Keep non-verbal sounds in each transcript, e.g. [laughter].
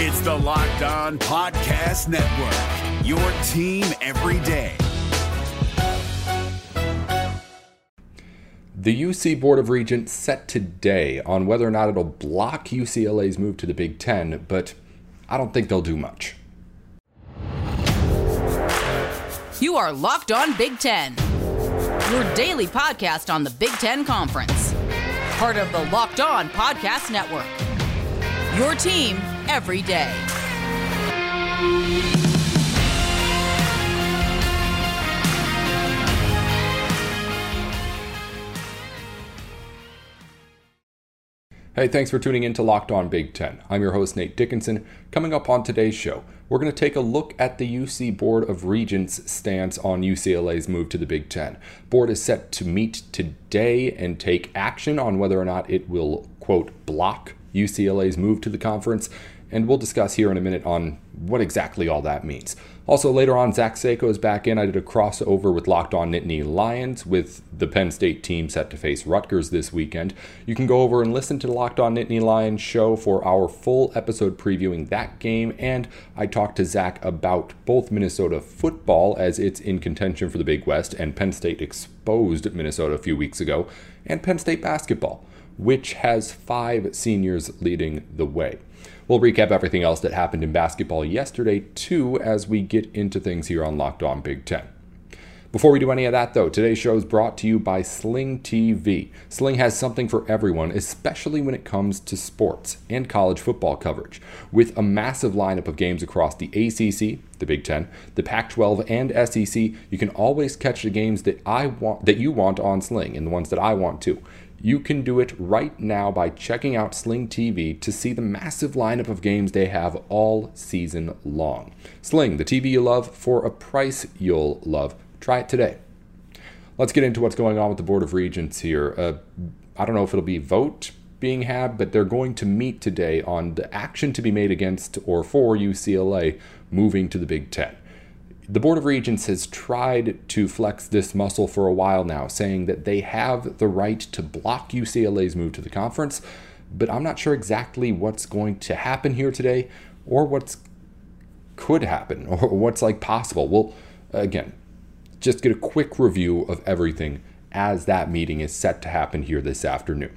It's the Locked On Podcast Network, your team every day. The UC Board of Regents set today on whether or not it'll block UCLA's move to the Big Ten, but I don't think they'll do much. You are Locked On Big Ten, your daily podcast on the Big Ten Conference, part of the Locked On Podcast Network. Your team every day. Hey, thanks for tuning in to Locked On Big Ten. I'm your host, Nate Dickinson. Coming up on today's show, we're going to take a look at the UC Board of Regents' stance on UCLA's move to the Big Ten. Board is set to meet today and take action on whether or not it will, quote, block UCLA's move to the conference and we'll discuss here in a minute on what exactly all that means. Also, later on, Zach Seiko is back in. I did a crossover with Locked On Nittany Lions with the Penn State team set to face Rutgers this weekend. You can go over and listen to the Locked On Nittany Lions show for our full episode previewing that game, and I talked to Zach about both Minnesota football as it's in contention for the Big West, and Penn State exposed Minnesota a few weeks ago, and Penn State basketball, which has five seniors leading the way. We'll recap everything else that happened in basketball yesterday, too, as we get into things here on Locked On Big Ten. Before we do any of that, though, today's show is brought to you by Sling TV. Sling has something for everyone, especially when it comes to sports and college football coverage. With a massive lineup of games across the ACC, the Big Ten, the Pac-12, and SEC, you can always catch the games that I want, that you want on Sling, and the ones that I want too. You can do it right now by checking out Sling TV to see the massive lineup of games they have all season long. Sling, the TV you love for a price you'll love. Try it today. Let's get into what's going on with the Board of Regents here. Uh, I don't know if it'll be vote being had, but they're going to meet today on the action to be made against or for UCLA moving to the Big Ten. The Board of Regents has tried to flex this muscle for a while now, saying that they have the right to block UCLA's move to the conference, but I'm not sure exactly what's going to happen here today or what's could happen [laughs] or what's like possible. Well, again, just get a quick review of everything as that meeting is set to happen here this afternoon.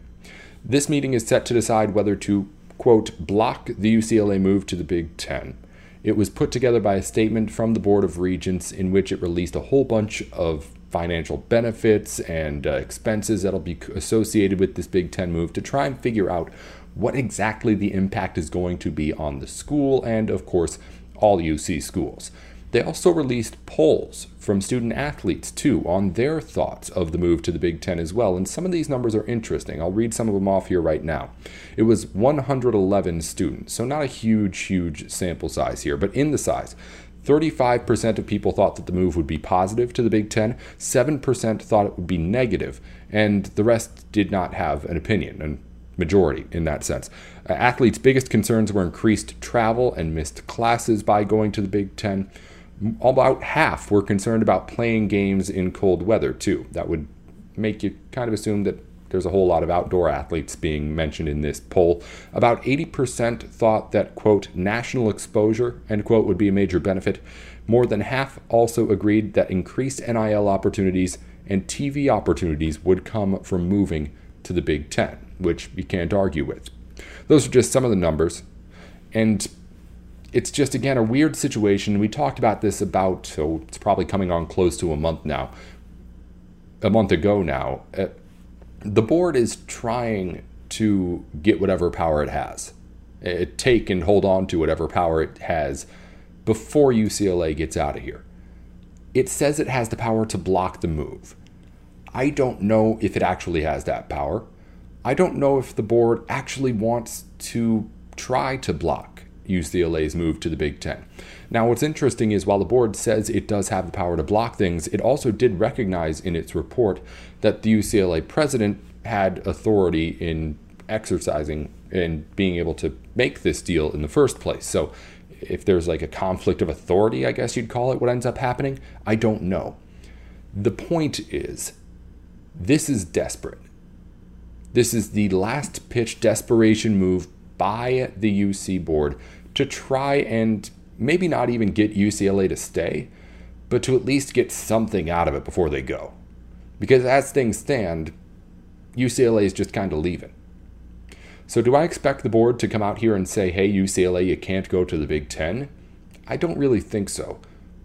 This meeting is set to decide whether to, quote, block the UCLA move to the Big Ten it was put together by a statement from the Board of Regents in which it released a whole bunch of financial benefits and uh, expenses that'll be associated with this Big Ten move to try and figure out what exactly the impact is going to be on the school and, of course, all UC schools. They also released polls from student athletes, too, on their thoughts of the move to the Big Ten as well. And some of these numbers are interesting. I'll read some of them off here right now. It was 111 students, so not a huge, huge sample size here, but in the size. 35% of people thought that the move would be positive to the Big Ten, 7% thought it would be negative, and the rest did not have an opinion. And majority in that sense. Uh, athletes' biggest concerns were increased travel and missed classes by going to the Big Ten about half were concerned about playing games in cold weather, too. That would make you kind of assume that there's a whole lot of outdoor athletes being mentioned in this poll. About 80% thought that, quote, national exposure, end quote, would be a major benefit. More than half also agreed that increased NIL opportunities and TV opportunities would come from moving to the Big Ten, which you can't argue with. Those are just some of the numbers. And it's just again a weird situation. We talked about this about so it's probably coming on close to a month now, a month ago now. Uh, the board is trying to get whatever power it has, uh, take and hold on to whatever power it has before UCLA gets out of here. It says it has the power to block the move. I don't know if it actually has that power. I don't know if the board actually wants to try to block UCLA's move to the Big Ten. Now, what's interesting is while the board says it does have the power to block things, it also did recognize in its report that the UCLA president had authority in exercising and being able to make this deal in the first place. So, if there's like a conflict of authority, I guess you'd call it, what ends up happening, I don't know. The point is, this is desperate. This is the last pitch desperation move by the UC board to try and maybe not even get UCLA to stay, but to at least get something out of it before they go. Because as things stand, UCLA is just kind of leaving. So, do I expect the board to come out here and say, hey, UCLA, you can't go to the Big Ten? I don't really think so.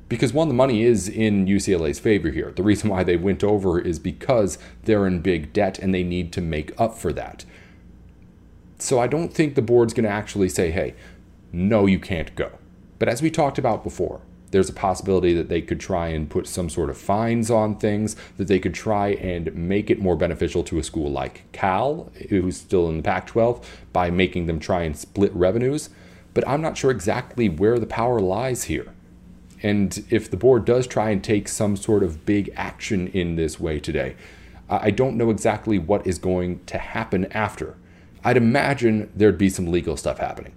Because one, the money is in UCLA's favor here. The reason why they went over is because they're in big debt and they need to make up for that. So I don't think the board's going to actually say, hey, no, you can't go. But as we talked about before, there's a possibility that they could try and put some sort of fines on things, that they could try and make it more beneficial to a school like Cal, who's still in the Pac 12, by making them try and split revenues. But I'm not sure exactly where the power lies here. And if the board does try and take some sort of big action in this way today, I don't know exactly what is going to happen after. I'd imagine there'd be some legal stuff happening.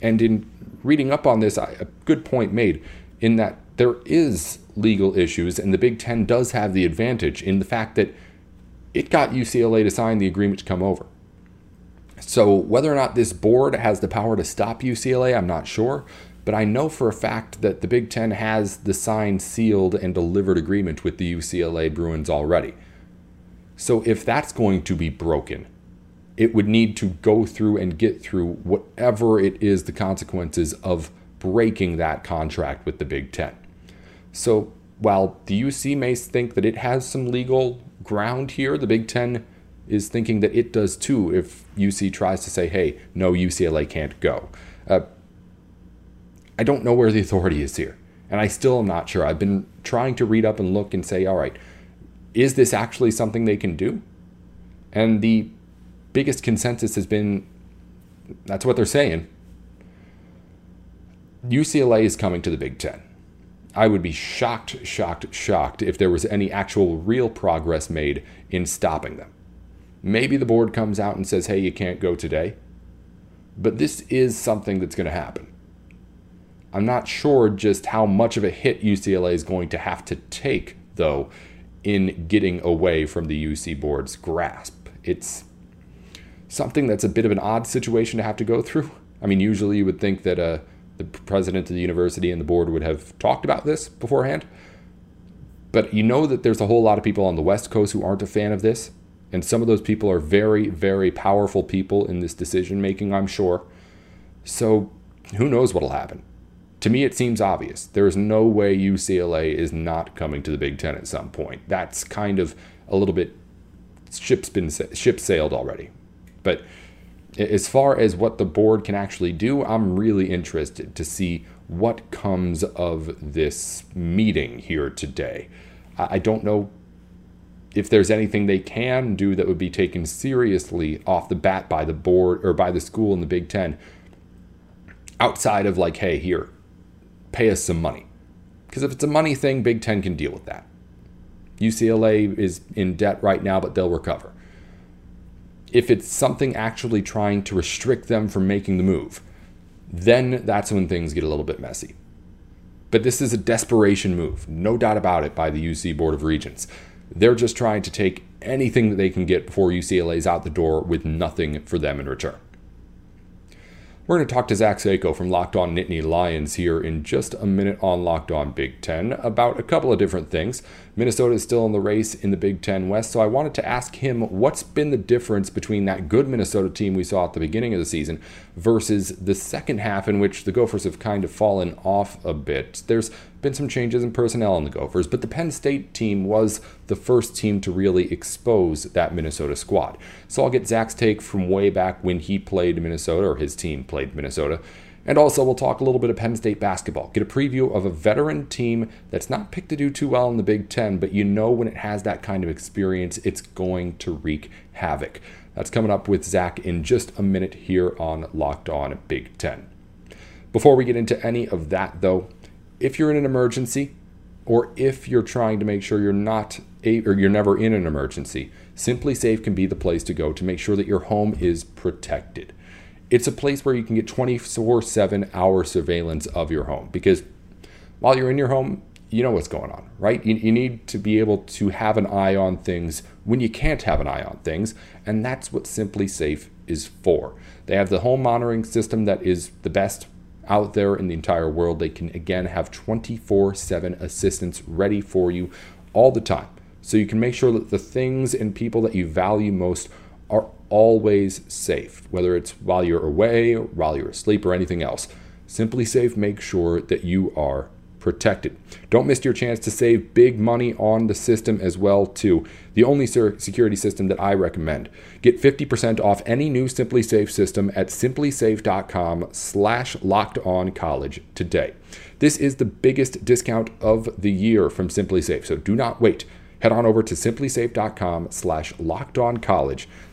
And in reading up on this, a good point made in that there is legal issues, and the Big Ten does have the advantage in the fact that it got UCLA to sign the agreement to come over. So, whether or not this board has the power to stop UCLA, I'm not sure. But I know for a fact that the Big Ten has the signed, sealed, and delivered agreement with the UCLA Bruins already. So if that's going to be broken, it would need to go through and get through whatever it is the consequences of breaking that contract with the Big Ten. So while the UC may think that it has some legal ground here, the Big Ten is thinking that it does too if UC tries to say, hey, no, UCLA can't go. Uh, I don't know where the authority is here. And I still am not sure. I've been trying to read up and look and say, all right, is this actually something they can do? And the biggest consensus has been that's what they're saying. UCLA is coming to the Big Ten. I would be shocked, shocked, shocked if there was any actual real progress made in stopping them. Maybe the board comes out and says, hey, you can't go today. But this is something that's going to happen. I'm not sure just how much of a hit UCLA is going to have to take, though, in getting away from the UC board's grasp. It's something that's a bit of an odd situation to have to go through. I mean, usually you would think that uh, the president of the university and the board would have talked about this beforehand. But you know that there's a whole lot of people on the West Coast who aren't a fan of this. And some of those people are very, very powerful people in this decision making, I'm sure. So who knows what'll happen? to me, it seems obvious. There is no way UCLA is not coming to the Big Ten at some point. That's kind of a little bit ship's been ship sailed already. But as far as what the board can actually do, I'm really interested to see what comes of this meeting here today. I don't know if there's anything they can do that would be taken seriously off the bat by the board or by the school in the Big Ten outside of like, hey, here, pay us some money. Because if it's a money thing, Big Ten can deal with that. UCLA is in debt right now, but they'll recover. If it's something actually trying to restrict them from making the move, then that's when things get a little bit messy. But this is a desperation move, no doubt about it, by the UC Board of Regents. They're just trying to take anything that they can get before UCLA's out the door with nothing for them in return. We're going to talk to Zach Seiko from Locked On Nittany Lions here in just a minute on Locked On Big Ten about a couple of different things. Minnesota is still in the race in the Big Ten West, so I wanted to ask him what's been the difference between that good Minnesota team we saw at the beginning of the season versus the second half in which the Gophers have kind of fallen off a bit. There's been some changes in personnel in the Gophers, but the Penn State team was the first team to really expose that Minnesota squad. So I'll get Zach's take from way back when he played Minnesota, or his team played Minnesota. And also, we'll talk a little bit of Penn State basketball. Get a preview of a veteran team that's not picked to do too well in the Big Ten, but you know when it has that kind of experience, it's going to wreak havoc. That's coming up with Zach in just a minute here on Locked On Big Ten. Before we get into any of that, though, if you're in an emergency or if you're trying to make sure you're not a, or you're never in an emergency, SimpliSafe can be the place to go to make sure that your home is protected. It's a place where you can get 24 7 hour surveillance of your home because while you're in your home, you know what's going on, right? You, you need to be able to have an eye on things when you can't have an eye on things, and that's what SimpliSafe is for. They have the home monitoring system that is the best out there in the entire world. They can again have 24 7 assistance ready for you all the time. So you can make sure that the things and people that you value most are always safe, whether it's while you're away, while you're asleep, or anything else. SimpliSafe makes sure that you are protected. Don't miss your chance to save big money on the system as well too. The only security system that I recommend. Get 50% off any new SimpliSafe system at simplisafe.com slash locked on college today. This is the biggest discount of the year from SimpliSafe, so do not wait. Head on over to simplisafe.com slash locked on college.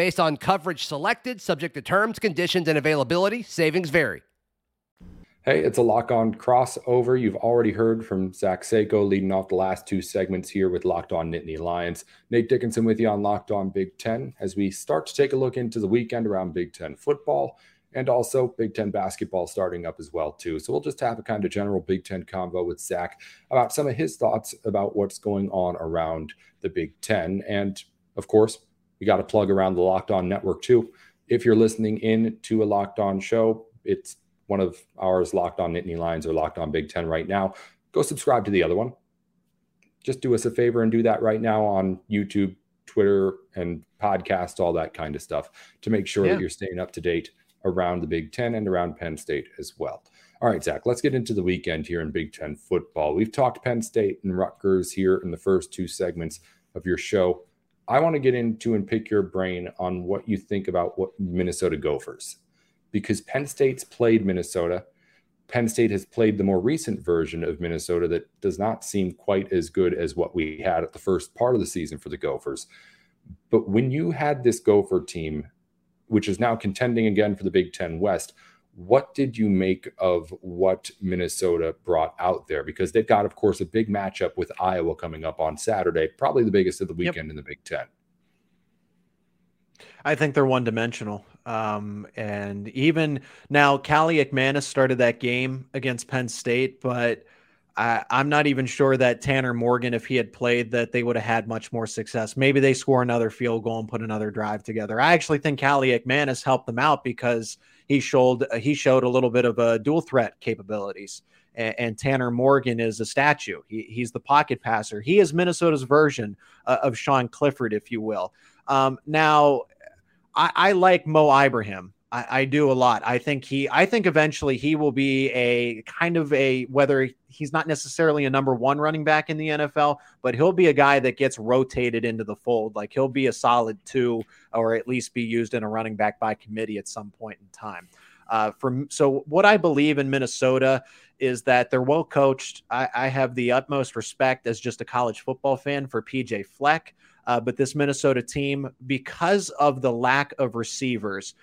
Based on coverage selected, subject to terms, conditions, and availability, savings vary. Hey, it's a lock on crossover. You've already heard from Zach Seiko leading off the last two segments here with Locked On Nittany Lions. Nate Dickinson with you on Locked On Big Ten as we start to take a look into the weekend around Big Ten football and also Big Ten basketball starting up as well too. So we'll just have a kind of general Big Ten convo with Zach about some of his thoughts about what's going on around the Big Ten. And of course, we got to plug around the Locked On Network too. If you're listening in to a Locked On show, it's one of ours, Locked On Nittany Lions or Locked On Big Ten right now, go subscribe to the other one. Just do us a favor and do that right now on YouTube, Twitter, and podcast, all that kind of stuff to make sure yeah. that you're staying up to date around the Big Ten and around Penn State as well. All right, Zach, let's get into the weekend here in Big Ten football. We've talked Penn State and Rutgers here in the first two segments of your show. I want to get into and pick your brain on what you think about what Minnesota Gophers because Penn State's played Minnesota. Penn State has played the more recent version of Minnesota that does not seem quite as good as what we had at the first part of the season for the Gophers. But when you had this Gopher team, which is now contending again for the Big Ten West, what did you make of what Minnesota brought out there? Because they've got, of course, a big matchup with Iowa coming up on Saturday, probably the biggest of the weekend yep. in the Big Ten. I think they're one dimensional. Um, and even now, Kaliakmanis started that game against Penn State, but I, am not even sure that Tanner Morgan, if he had played, that they would have had much more success. Maybe they score another field goal and put another drive together. I actually think Kaliakmanis helped them out because he showed he showed a little bit of a dual threat capabilities. And, and Tanner Morgan is a statue. He, he's the pocket passer. He is Minnesota's version uh, of Sean Clifford, if you will. Um, now, I, I like Mo Ibrahim. I, I, do a lot. I think he, I think eventually he will be a kind of a whether he's not necessarily a number one running back in the NFL, but he'll be a guy that gets rotated into the fold. Like he'll be a solid two, or at least be used in a running back by committee at some point in time. Uh, from so what I believe in Minnesota is that they're well coached. I, I have the utmost respect as just a college football fan for PJ Fleck. Uh, but this Minnesota team, because of the lack of receivers,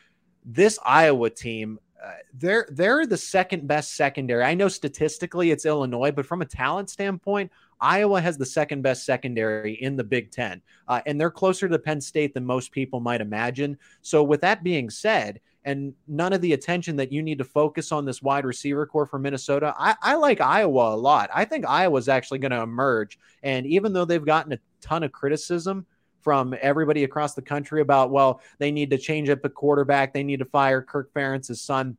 this Iowa team, uh, they're they're the second best secondary. I know statistically it's Illinois, but from a talent standpoint, Iowa has the second best secondary in the Big Ten, uh, and they're closer to Penn State than most people might imagine. So, with that being said, and none of the attention that you need to focus on this wide receiver core for Minnesota. I, I like Iowa a lot. I think Iowa's actually going to emerge. And even though they've gotten a ton of criticism from everybody across the country about, well, they need to change up a quarterback, they need to fire Kirk Ferentz's son.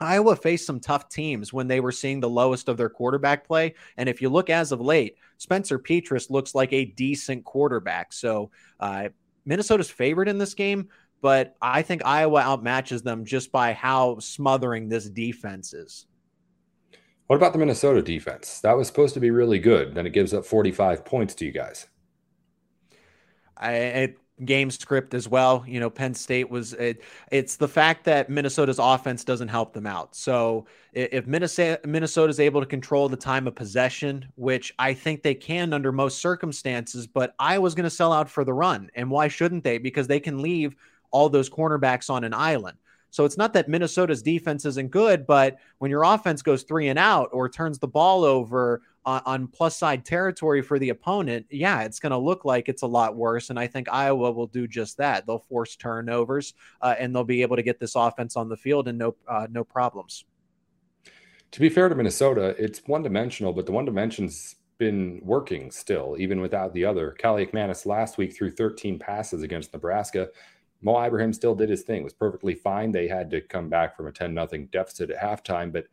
Iowa faced some tough teams when they were seeing the lowest of their quarterback play. And if you look as of late, Spencer Petras looks like a decent quarterback. So uh, Minnesota's favorite in this game but I think Iowa outmatches them just by how smothering this defense is. What about the Minnesota defense? That was supposed to be really good. Then it gives up 45 points to you guys. I, game script as well. You know, Penn State was it, it's the fact that Minnesota's offense doesn't help them out. So if Minnesota Minnesota is able to control the time of possession, which I think they can under most circumstances, but Iowa's going to sell out for the run, and why shouldn't they? Because they can leave all those cornerbacks on an island. So it's not that Minnesota's defense isn't good, but when your offense goes three and out or turns the ball over on, on plus side territory for the opponent, yeah, it's going to look like it's a lot worse. And I think Iowa will do just that. They'll force turnovers uh, and they'll be able to get this offense on the field and no uh, no problems. To be fair to Minnesota, it's one dimensional, but the one dimension's been working still, even without the other. Kaliakmanis last week threw 13 passes against Nebraska. Mo Ibrahim still did his thing, was perfectly fine. They had to come back from a 10 0 deficit at halftime, but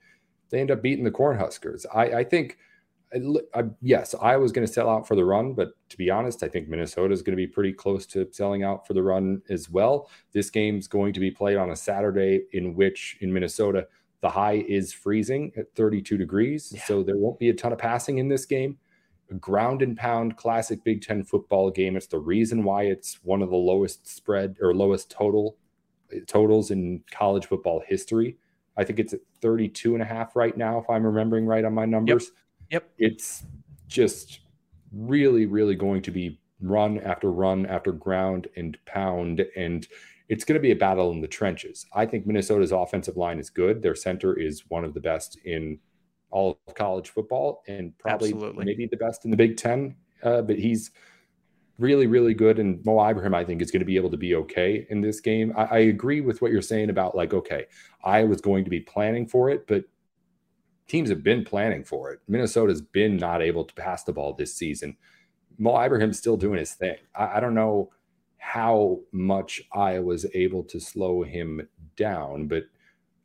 they end up beating the Cornhuskers. I, I think – I, yes, I was going to sell out for the run, but to be honest, I think Minnesota is going to be pretty close to selling out for the run as well. This game's going to be played on a Saturday in which in Minnesota the high is freezing at 32 degrees, yeah. so there won't be a ton of passing in this game. A ground and pound classic Big 10 football game. It's the reason why it's one of the lowest spread or lowest total totals in college football history. I think it's at 32 and a half right now if I'm remembering right on my numbers. Yep. Yep. It's just really, really going to be run after run after ground and pound. And it's going to be a battle in the trenches. I think Minnesota's offensive line is good. Their center is one of the best in all of college football and probably Absolutely. maybe the best in the Big Ten. Uh, but he's really, really good. And Mo Ibrahim, I think, is going to be able to be okay in this game. I, I agree with what you're saying about like, okay, I was going to be planning for it, but teams have been planning for it. Minnesota's been not able to pass the ball this season. Mo Ibrahim's still doing his thing. I, I don't know how much Iowa's able to slow him down, but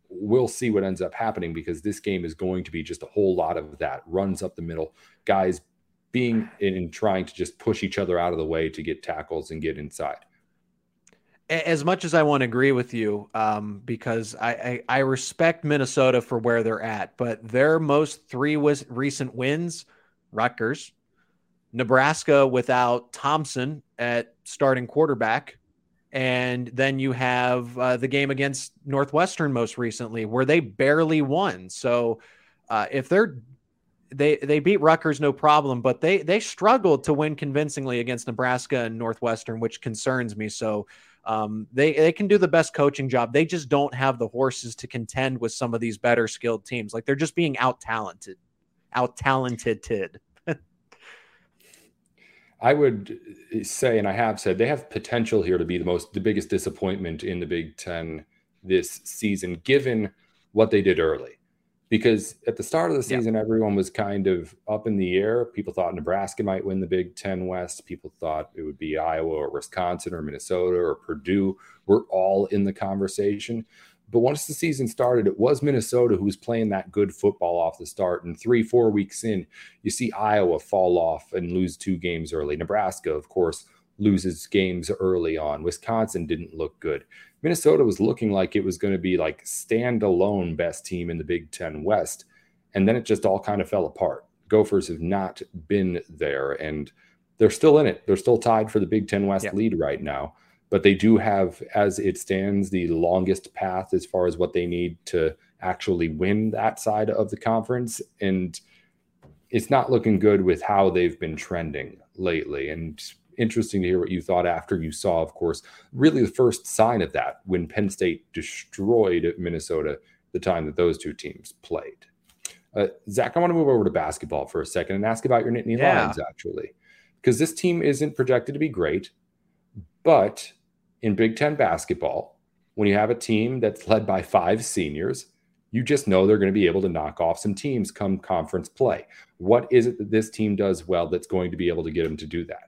we'll see what ends up happening because this game is going to be just a whole lot of that runs up the middle, guys being in trying to just push each other out of the way to get tackles and get inside as much as I want to agree with you, um, because I, I, I, respect Minnesota for where they're at, but their most three was recent wins, Rutgers, Nebraska without Thompson at starting quarterback, and then you have uh, the game against Northwestern most recently, where they barely won. So uh, if they're they they beat Rutgers no problem, but they they struggled to win convincingly against Nebraska and Northwestern, which concerns me. So um, they they can do the best coaching job. They just don't have the horses to contend with some of these better skilled teams. Like they're just being out talented, out talented. I would say, and I have said, they have potential here to be the most, the biggest disappointment in the Big Ten this season, given what they did early because at the start of the season, yeah. everyone was kind of up in the air. People thought Nebraska might win the Big Ten West. People thought it would be Iowa or Wisconsin or Minnesota or Purdue. We're all in the conversation. But once the season started, it was Minnesota who was playing that good football off the start. And three, four weeks in, you see Iowa fall off and lose two games early. Nebraska, of course, loses games early on. Wisconsin didn't look good. Minnesota was looking like it was going to be like standalone best team in the Big Ten West. And then it just all kind of fell apart. Gophers have not been there and they're still in it. They're still tied for the Big Ten West lead right now. But they do have, as it stands, the longest path as far as what they need to actually win that side of the conference. And it's not looking good with how they've been trending lately. And interesting to hear what you thought after you saw, of course, really the first sign of that when Penn State destroyed Minnesota the time that those two teams played. Uh, Zach, I want to move over to basketball for a second and ask about your Nittany yeah. Lions, actually, because this team isn't projected to be great, but in Big Ten basketball, when you have a team that's led by five seniors, you just know they're going to be able to knock off some teams come conference play. What is it that this team does well that's going to be able to get them to do that?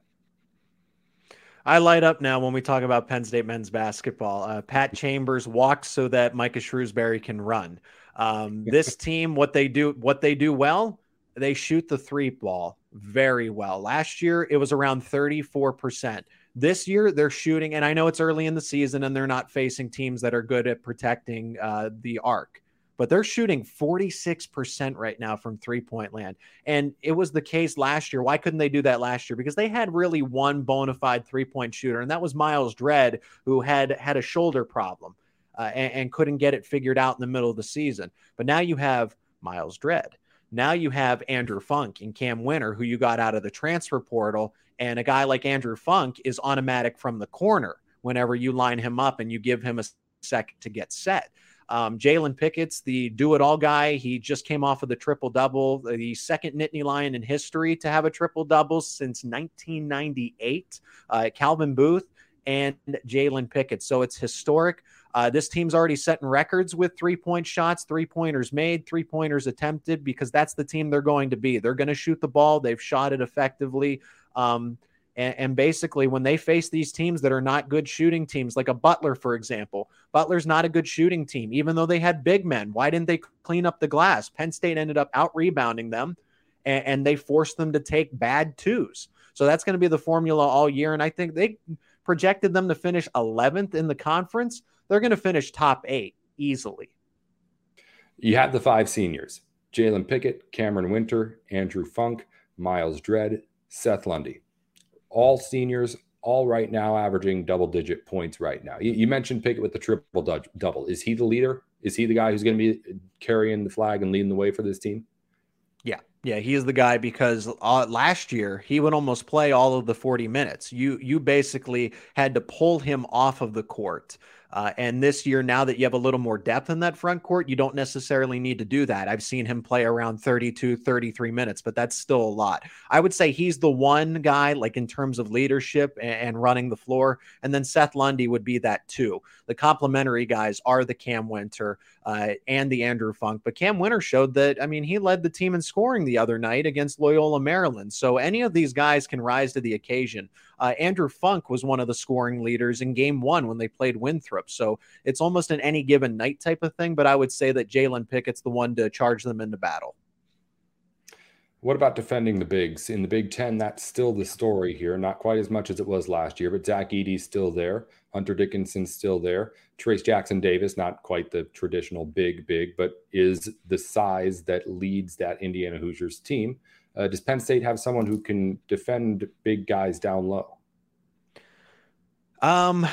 I light up now when we talk about Penn State men's basketball. Uh, Pat Chambers walks so that Micah Shrewsberry can run. Um, [laughs] this team, what they do, what they do well, they shoot the three ball very well. Last year, it was around 34%. This year, they're shooting, and I know it's early in the season and they're not facing teams that are good at protecting uh, the arc but they're shooting 46% right now from three point land. And it was the case last year. Why couldn't they do that last year? Because they had really one bona fide three point shooter, and that was Myles Dread, who had had a shoulder problem uh, and, and couldn't get it figured out in the middle of the season. But now you have Myles Dread. Now you have Andrew Funk and Cam Wynter, who you got out of the transfer portal. And a guy like Andrew Funk is automatic from the corner whenever you line him up and you give him a second to get set. Um, Jalen Pickett's the do it all guy. He just came off of the triple double, the second Nittany Lion in history to have a triple double since 1998. Uh, Calvin Booth and Jalen Pickett. So it's historic. Uh, this team's already setting records with three point shots, three pointers made, three pointers attempted, because that's the team they're going to be. They're going to shoot the ball. They've shot it effectively. Um, and, and, basically, when they face these teams that are not good shooting teams, like a Butler, for example, Butler's not a good shooting team, even though they had big men. Why didn't they clean up the glass? Penn State ended up out rebounding them, and, and they forced them to take bad twos. So that's going to be the formula all year. And I think they projected them to finish 11th in the conference. They're going to finish top eight easily. You have the five seniors Jalen Pickett, Cameron Wynter, Andrew Funk, Myles Dread, Seth Lundy all seniors, all right now averaging double digit points right now. You, you mentioned Pickett with the triple double. Is he the leader? Is he the guy who's going to be carrying the flag and leading the way for this team? Yeah, he is the guy because uh, last year he would almost play all of the 40 minutes. You you basically had to pull him off of the court. Uh, and this year, now that you have a little more depth in that front court, you don't necessarily need to do that. I've seen him play around 32, 33 minutes, but that's still a lot. I would say he's the one guy, like in terms of leadership and, and running the floor. And then Seth Lundy would be that too. The complementary guys are the Cam Wynter uh, and the Andrew Funk. But Cam Wynter showed that, I mean, he led the team in scoring the other night against Loyola Maryland. So any of these guys can rise to the occasion. Uh, Andrew Funk was one of the scoring leaders in game one when they played Winthrop. So it's almost an any given night type of thing. But I would say that Jalen Pickett's the one to charge them into battle. What about defending the bigs? In the Big Ten, that's still the story here. Not quite as much as it was last year, but Zach Edey's still there. Hunter Dickinson's still there. Trayce Jackson Davis, not quite the traditional big, big, but is the size that leads that Indiana Hoosiers team. Uh, does Penn State have someone who can defend big guys down low? Um,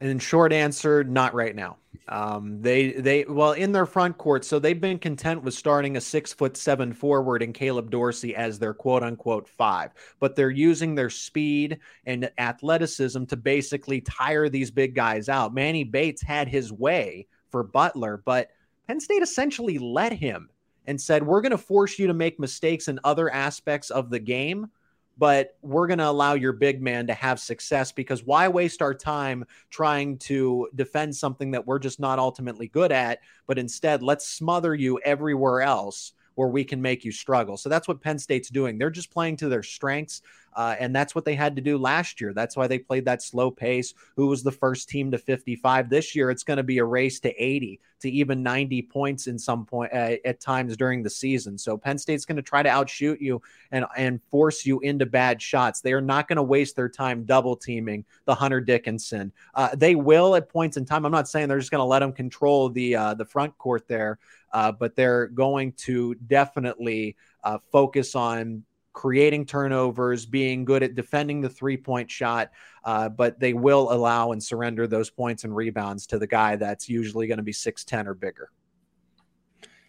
and short answer, not right now. Um, they they well in their front court, so they've been content with starting a six foot seven forward and Caleb Dorsey as their quote unquote five, but they're using their speed and athleticism to basically tire these big guys out. Manny Bates had his way for Butler, but Penn State essentially let him and said, We're going to force you to make mistakes in other aspects of the game, but we're going to allow your big man to have success because why waste our time trying to defend something that we're just not ultimately good at? But instead, let's smother you everywhere else where we can make you struggle. So that's what Penn State's doing. They're just playing to their strengths. Uh, and that's what they had to do last year. That's why they played that slow pace. Who was the first team to 55? This year, it's going to be a race to 80 to even 90 points in some point uh, at times during the season. So Penn State's going to try to outshoot you and and force you into bad shots. They are not going to waste their time double teaming the Hunter Dickinson. Uh, they will at points in time. I'm not saying they're just going to let them control the uh, the front court there, uh, but they're going to definitely uh, focus on creating turnovers, being good at defending the three point shot, uh, but they will allow and surrender those points and rebounds to the guy that's usually going to be 6'10 or bigger.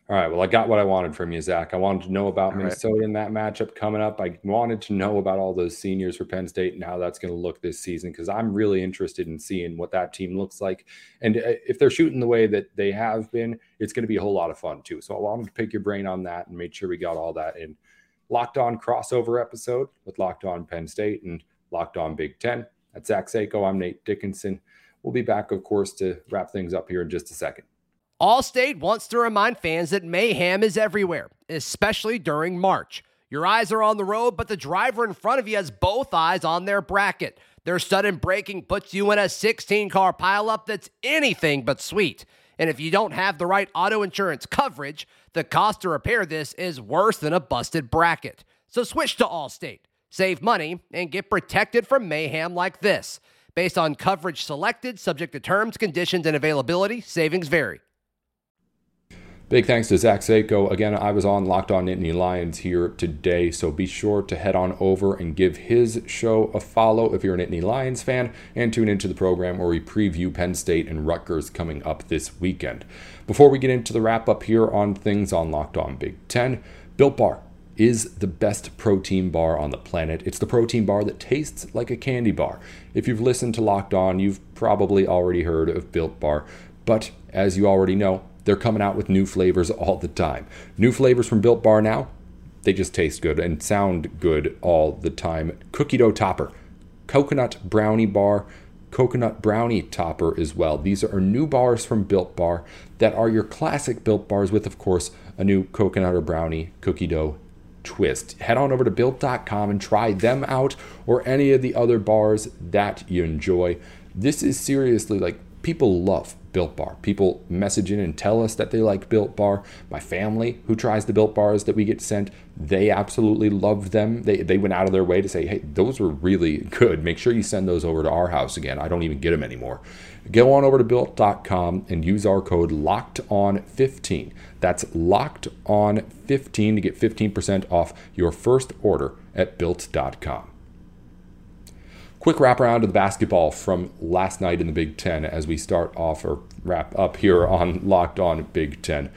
All right. Well, I got what I wanted from you, Zach. I wanted to know about all Minnesota right. in that matchup coming up. I wanted to know about all those seniors for Penn State and how that's going to look this season because I'm really interested in seeing what that team looks like. And uh, if they're shooting the way that they have been, it's going to be a whole lot of fun too. So I wanted to pick your brain on that and make sure we got all that in. Locked On crossover episode with Locked On Penn State and Locked On Big Ten. That's Zach Seiko. I'm Nate Dickinson. We'll be back, of course, to wrap things up here in just a second. Allstate wants to remind fans that mayhem is everywhere, especially during March. Your eyes are on the road, but the driver in front of you has both eyes on their bracket. Their sudden braking puts you in a 16 car pileup that's anything but sweet. And if you don't have the right auto insurance coverage, the cost to repair this is worse than a busted bracket. So switch to Allstate, save money, and get protected from mayhem like this. Based on coverage selected, subject to terms, conditions, and availability, savings vary. Big thanks to Zach Seiko. Again, I was on Locked On Nittany Lions here today, so be sure to head on over and give his show a follow if you're a Nittany Lions fan, and tune into the program where we preview Penn State and Rutgers coming up this weekend. Before we get into the wrap up here on things on Locked On Big Ten, Built Bar is the best protein bar on the planet. It's the protein bar that tastes like a candy bar. If you've listened to Locked On, you've probably already heard of Built Bar But as you already know, they're coming out with new flavors all the time. New flavors from Built Bar now, they just taste good and sound good all the time. Cookie dough topper, coconut brownie bar, coconut brownie topper as well. These are new bars from Built Bar that are your classic Built Bars with, of course, a new coconut or brownie cookie dough twist. Head on over to built.com and try them out or any of the other bars that you enjoy. This is seriously like people love Built Bar. People message in and tell us that they like Built Bar. My family, who tries the Built Bars that we get sent, they absolutely love them. They, they went out of their way to say, hey, those were really good. Make sure you send those over to our house again. I don't even get them anymore. Go on over to built.com and use our code locked on 15. That's locked on 15 to get 15% off your first order at built.com. Quick wrap around to the basketball from last night in the Big Ten as we start off or wrap up here on Locked On Big Ten.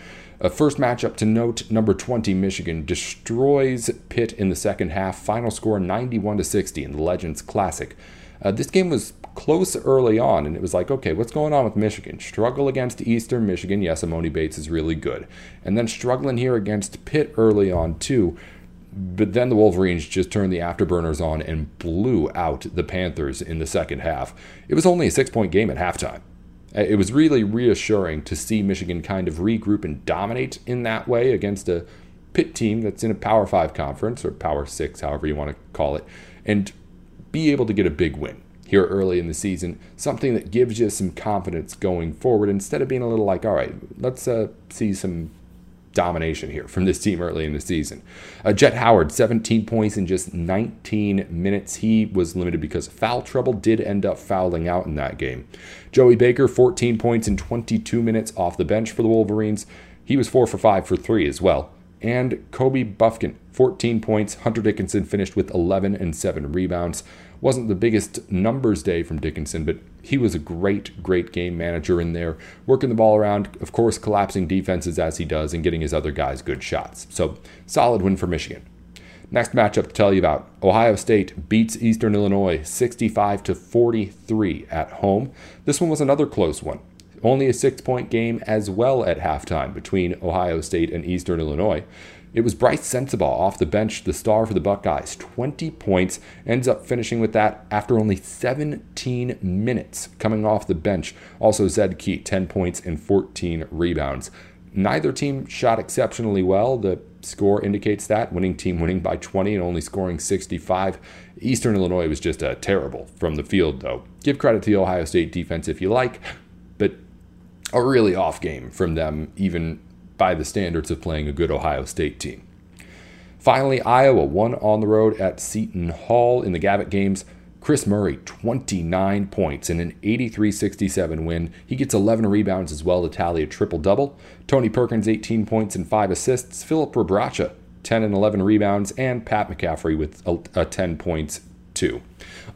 First matchup to note: number 20 Michigan destroys Pitt in the second half. Final score 91 to 60 in the Legends Classic. Uh, this game was close early on, and it was like, okay, what's going on with Michigan? Struggle against Eastern Michigan. Yes, Emoni Bates is really good. And then struggling here against Pitt early on, too. But then the Wolverines just turned the afterburners on and blew out the Panthers in the second half. It was only a six point game at halftime. It was really reassuring to see Michigan kind of regroup and dominate in that way against a Pitt team that's in a Power 5 conference or Power 6, however you want to call it, and be able to get a big win here early in the season, something that gives you some confidence going forward instead of being a little like, all right, let's uh, see some domination here from this team early in the season. Uh, Jett Howard, 17 points in just 19 minutes. He was limited because foul trouble, did end up fouling out in that game. Joey Baker, 14 points in 22 minutes off the bench for the Wolverines. He was 4 for 5 for 3 as well. And Kobe Bufkin, 14 points. Hunter Dickinson finished with 11 and 7 rebounds. Wasn't the biggest numbers day from Dickinson, but he was a great, great game manager in there, working the ball around, of course, collapsing defenses as he does and getting his other guys good shots. So, solid win for Michigan. Next matchup to tell you about Ohio State beats Eastern Illinois 65 to 43 at home. This one was another close one. Only a six point game as well at halftime between Ohio State and Eastern Illinois. It was Brice Sensabaugh off the bench, the star for the Buckeyes. 20 points, ends up finishing with that after only 17 minutes coming off the bench. Also, Zed Key, 10 points and 14 rebounds. Neither team shot exceptionally well. The score indicates that. Winning team winning by 20 and only scoring 65. Eastern Illinois was just uh, terrible from the field, though. Give credit to the Ohio State defense if you like, a really off game from them, even by the standards of playing a good Ohio State team. Finally, Iowa won on the road at Seton Hall in the Gavitt games. Kris Murray, 29 points in an 83 67 win. He gets 11 rebounds as well to tally a triple double. Tony Perkins, 18 points and 5 assists. Filip Rebraca, 10 and 11 rebounds. And Pat McCaffery with a, a 10 points, too.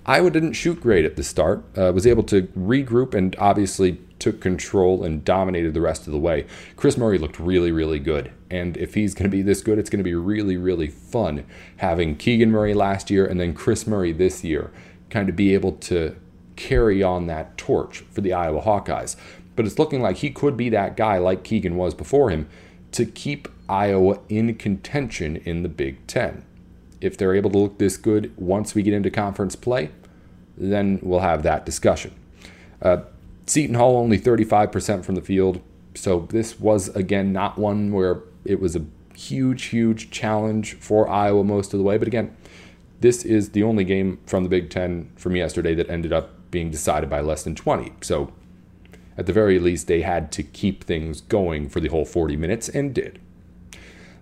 Iowa didn't shoot great at the start, uh, was able to regroup and obviously took control and dominated the rest of the way. Kris Murray looked really, really good. And if he's going to be this good, it's going to be really, really fun having Keegan Murray last year and then Kris Murray this year kind of be able to carry on that torch for the Iowa Hawkeyes. But it's looking like he could be that guy, like Keegan was before him, to keep Iowa in contention in the Big Ten. If they're able to look this good once we get into conference play, then we'll have that discussion. Uh, Seton Hall only 35% from the field. So this was, again, not one where it was a huge, huge challenge for Iowa most of the way. But again, this is the only game from the Big Ten from yesterday that ended up being decided by less than 20. So at the very least, they had to keep things going for the whole 40 minutes and did.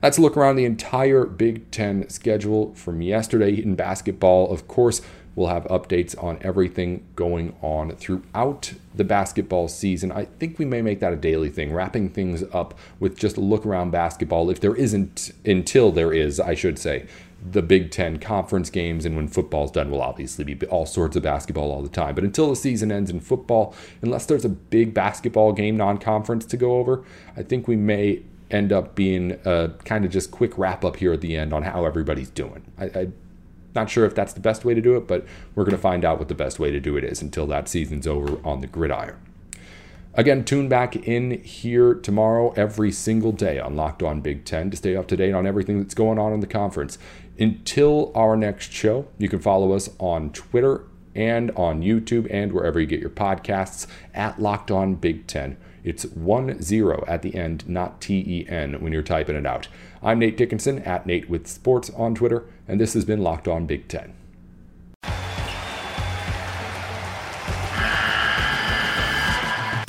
Let's look around the entire Big Ten schedule from yesterday in basketball. Of course, We'll have updates on everything going on throughout the basketball season. I think we may make that a daily thing, wrapping things up with just a look around basketball. If there isn't, until there is, I should say, the Big Ten conference games, and when football's done, we'll obviously be all sorts of basketball all the time. But until the season ends in football, unless there's a big basketball game non conference to go over, I think we may end up being a kind of just quick wrap up here at the end on how everybody's doing. I, I not sure if that's the best way to do it, but we're going to find out what the best way to do it is until that season's over on the gridiron. Again, tune back in here tomorrow every single day on Locked On Big Ten to stay up to date on everything that's going on in the conference. Until our next show, you can follow us on Twitter and on YouTube and wherever you get your podcasts at Locked On Big Ten. It's 1 0 at the end, not T E N when you're typing it out. I'm Nate Dickinson at Nate with Sports on Twitter, and this has been Locked On Big Ten.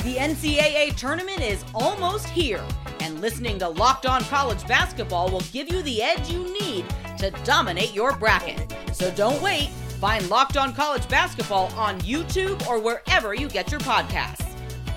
The NCAA tournament is almost here, and listening to Locked On College Basketball will give you the edge you need to dominate your bracket. So don't wait. Find Locked On College Basketball on YouTube or wherever you get your podcasts.